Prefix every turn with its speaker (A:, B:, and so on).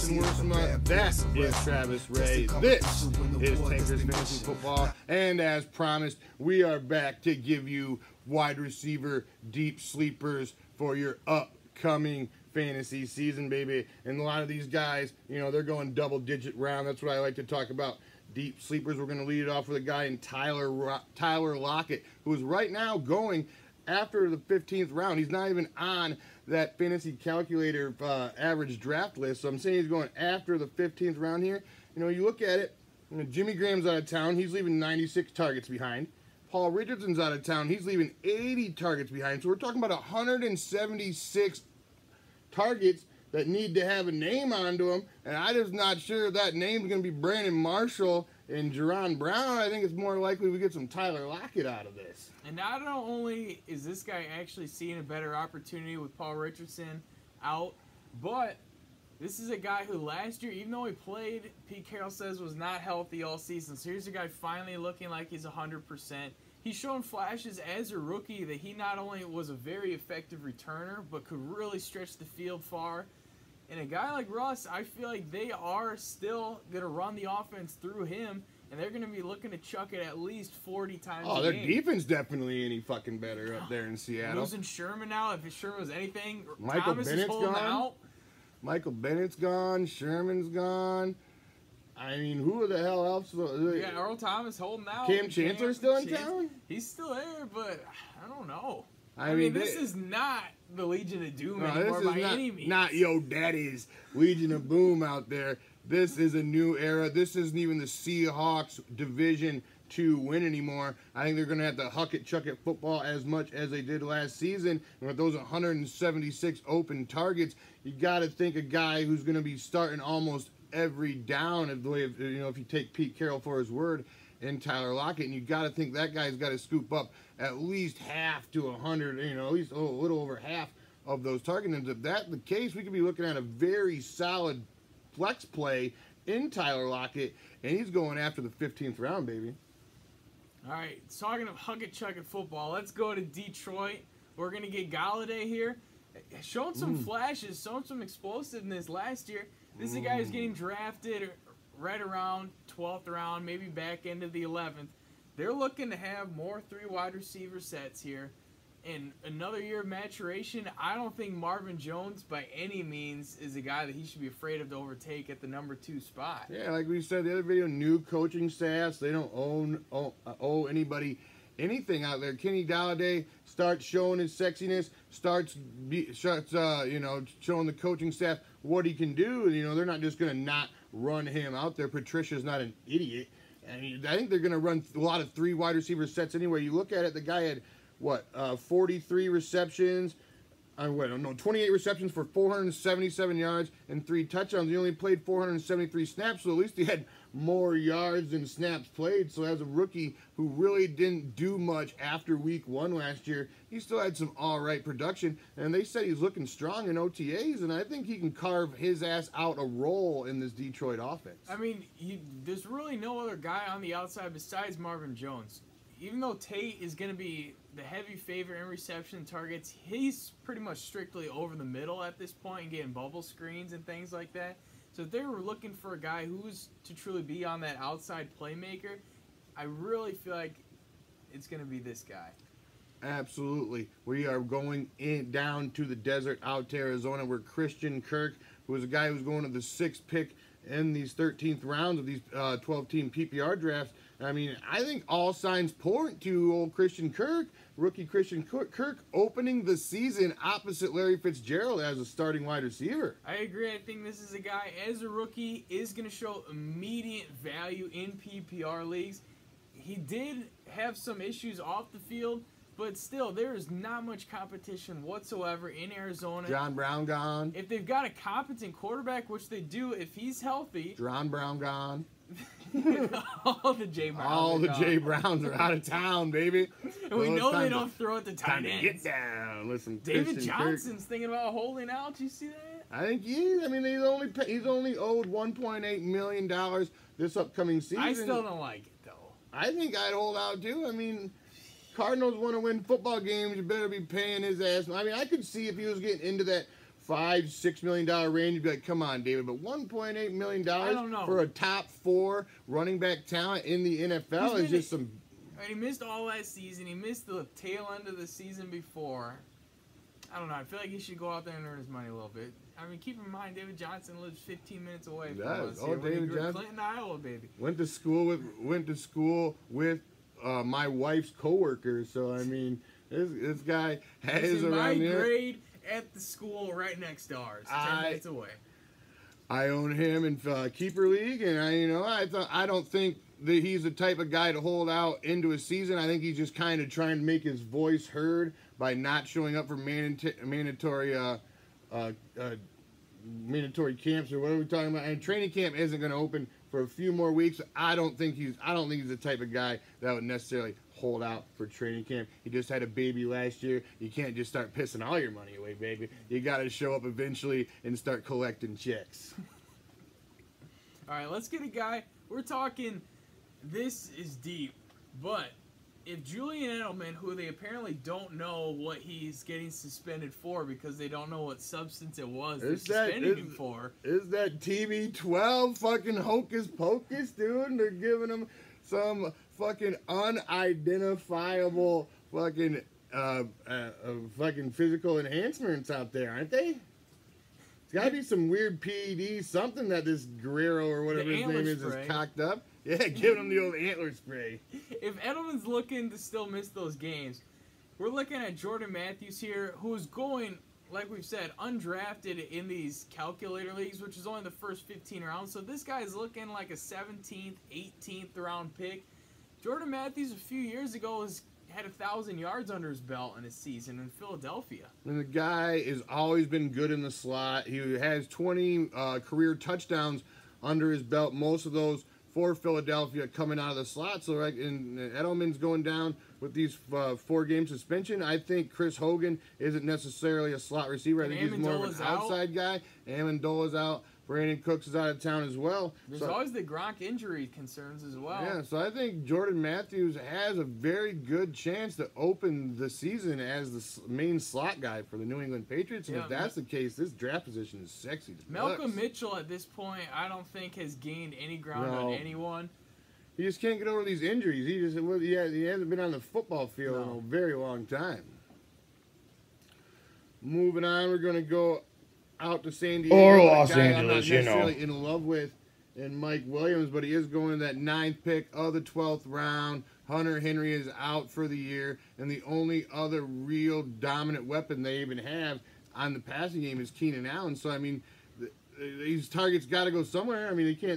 A: I am Jason Worsma. That is Travis Ray. This is Tankers Fantasy Football. And as promised, we are back to give you wide receiver deep sleepers for your upcoming fantasy season, baby. And a lot of these guys, you know, they're going double digit round. That's what I like to talk about. Deep sleepers. We're going to lead it off with a guy in Tyler Ro- Tyler Lockett, who is right now going after the 15th round. He's not even on that fantasy calculator uh, average draft list. So I'm saying he's going after the 15th round here. You know, you look at it. You know, Jimmy Graham's out of town. He's leaving 96 targets behind. Paul Richardson's out of town. He's leaving 80 targets behind. So we're talking about 176 targets that need to have a name onto them. And I'm just not sure that name's going to be Brandon Marshall and Jaron Brown. I think it's more likely we get some Tyler Lockett out of this.
B: And not only is this guy actually seeing a better opportunity with Paul Richardson out, but this is a guy who last year, even though he played, Pete Carroll says was not healthy all season. So here's a guy finally looking like he's 100%. He's shown flashes as a rookie that he not only was a very effective returner, but could really stretch the field far. And a guy like Russ, I feel like they are still going to run the offense through him, and they're going to be looking to chuck it at least 40 times
A: Oh,
B: a
A: their
B: game.
A: defense definitely any fucking better up there in Seattle.
B: Losing Sherman now, if Sherman was anything,
A: Michael
B: Thomas
A: Bennett's
B: is holding
A: gone?
B: out.
A: Michael Bennett's gone. Sherman's gone. I mean, who the hell else?
B: Uh, yeah, Earl Thomas holding out.
A: Kam Chancellor still in
B: Chance-
A: town?
B: He's still there, but I don't know.
A: I
B: I,
A: mean,
B: mean, this is not the Legion of Doom
A: No,
B: anymore by
A: not,
B: any means.
A: not yo daddy's Legion of Boom out there. This is a new era. This isn't even the Seahawks division to win anymore. I think they're going to have to huck it, chuck it football as much as they did last season. And with those 176 open targets, you got to think a guy who's going to be starting almost every down of the way, of, you know, if you take Pete Carroll for his word and Tyler Lockett, and you got to think that guy's got to scoop up at least half to a 100, you know, at least a little over half of those targets. And if that's the case, we could be looking at a very solid flex play in Tyler Lockett, and he's going after the 15th round, baby.
B: All right, talking of hug it, chuck it football, let's go to Detroit. We're gonna get Golladay here, showing some
A: Mm.
B: flashes, showing some explosiveness last year. This is a guy who's getting drafted right around 12th round, maybe back of the 11th. They're looking to have more three wide receiver sets here. And another year of maturation, I don't think Marvin Jones by any means is a guy that he should be afraid of to overtake at the number two spot.
A: Yeah, like we said the other video, new coaching staffs. They don't own owe, owe anybody anything out there. Kenny Golladay starts showing his sexiness, starts be, starts uh, you know showing the coaching staff what he can do. You know they're not just gonna not run him out there. Patricia's not an idiot. I I think they're gonna run a lot of three wide receiver sets anyway. You look at it, the guy had what uh, 43 receptions. I wait, no, 28 receptions for 477 yards and three touchdowns. He only played 473 snaps, so at least he had more yards than snaps played. So as a rookie who really didn't do much after week one last year, he still had some all right production. And they said he's looking strong in OTAs, and I think he can carve his ass out a role in this Detroit offense.
B: I mean, you, there's really no other guy on the outside besides Marvin Jones. Even though Tate is going to be the heavy favorite in reception targets, he's pretty much strictly over the middle at this point and getting bubble screens and things like that. So if they were looking for a guy who's to truly be on that outside playmaker, I really feel like it's going to be this guy.
A: Absolutely. We are going in down to the desert out to Arizona where Christian Kirk, who is a guy who's going to the sixth pick in these 13th rounds of these uh, 12 team PPR drafts. I mean, I think all signs point to old Christian Kirk, rookie Christian Kirk, opening the season opposite Larry Fitzgerald as a starting wide receiver.
B: I agree. I think this is a guy as a rookie is going to show immediate value in PPR leagues. He did have some issues off the field, but still, there is not much competition whatsoever in Arizona.
A: John Brown gone.
B: If they've got a competent quarterback, which they do, if he's healthy,
A: John Brown gone.
B: all the J Browns.
A: All
B: are
A: the. J Browns are out of town, baby.
B: And we know they don't throw to
A: Time
B: tight
A: to get down. Listen,
B: David
A: Christian Kirk-
B: Johnson's thinking about holding out. You see that?
A: I think he. I mean, he's only pa- he's only owed 1.8 million dollars this upcoming season.
B: I still don't like it though.
A: I think I'd hold out too. I mean, Cardinals want to win football games. You better be paying his ass. I mean, I could see if he was getting into that five, six million dollar range, you'd be like, come on, David. But one point eight million dollars for a top four running back talent in the NFL
B: He's
A: is just some.
B: I mean, he missed all last season. He missed the tail end of the season before. I don't know. I feel like he should go out there and earn his money a little bit. I mean, keep in mind, David Johnson lives 15 minutes away from us.
A: Oh,
B: here
A: David. Johnson.
B: Clinton, Iowa, baby.
A: Went to school with went to school with uh, my wife's coworkers. So I mean, this, this guy has
B: He's in my
A: around here.
B: grade at the school right next to ours, 10
A: I-
B: minutes away.
A: I own him in uh, keeper league, and I, you know, I th- I don't think that he's the type of guy to hold out into a season. I think he's just kind of trying to make his voice heard by not showing up for mandata- mandatory, uh, uh, uh, mandatory camps or whatever we're talking about? And training camp isn't going to open for a few more weeks. I don't think he's, I don't think he's the type of guy that would necessarily hold out for training camp. He just had a baby last year. You can't just start pissing all your money away, baby. You got to show up eventually and start collecting checks.
B: All right, let's get a guy. We're talking. This is deep, but if Julian Edelman, who they apparently don't know what he's getting suspended for because they don't know what substance it was they're
A: Is that-
B: suspending
A: is-
B: him for,
A: Is that TB12 fucking hocus pocus, dude? They're giving him some fucking unidentifiable fucking uh, uh, uh, fucking physical enhancements out there, aren't they? It's got to be some weird PED, something that this Guerrero or whatever
B: The
A: his name is
B: spray.
A: is cocked up. Yeah, give him the old antler spray.
B: if Edelman's looking to still miss those games, we're looking at Jordan Matthews here, who's going, like we've said, undrafted in these calculator leagues, which is only the first 15 rounds. So this guy's looking like a 17th, 18th round pick. Jordan Matthews a few years ago was had a thousand yards under his belt in a season in Philadelphia.
A: And the guy has always been good in the slot. He has 20 uh, career touchdowns under his belt. Most of those for Philadelphia coming out of the slot. So, like, and Edelman's going down with these uh, four game suspension. I think Chris Hogan isn't necessarily a slot receiver. I
B: And
A: think he's more of an
B: Amendola's out.
A: outside guy. Amendola's out. Brandin Cooks is out of town as well.
B: There's
A: So-
B: always the Gronk injury concerns as well.
A: yeah, so I think Jordan Matthews has a very good chance to open the season as the main slot guy for the New England Patriots. And
B: Yeah,
A: if that's the case, this draft position is sexy. to
B: Malcolm. Mitchell at this point, I don't think has gained any ground
A: No.
B: on anyone.
A: He just can't get over these injuries. He just he, has, he hasn't been on the football field
B: No.
A: in a very long time. Moving on, we're going to go out to San Diego.
C: Or Los
A: guy I'm not
C: Angeles, you know.
A: necessarily in love with in Mike Williams, but he is going to that ninth pick of the 12th round. Hunter Henry is out for the year, and the only other real dominant weapon they even have on the passing game is Keenan Allen. So, I mean, th- these targets got to go somewhere. I mean, they can't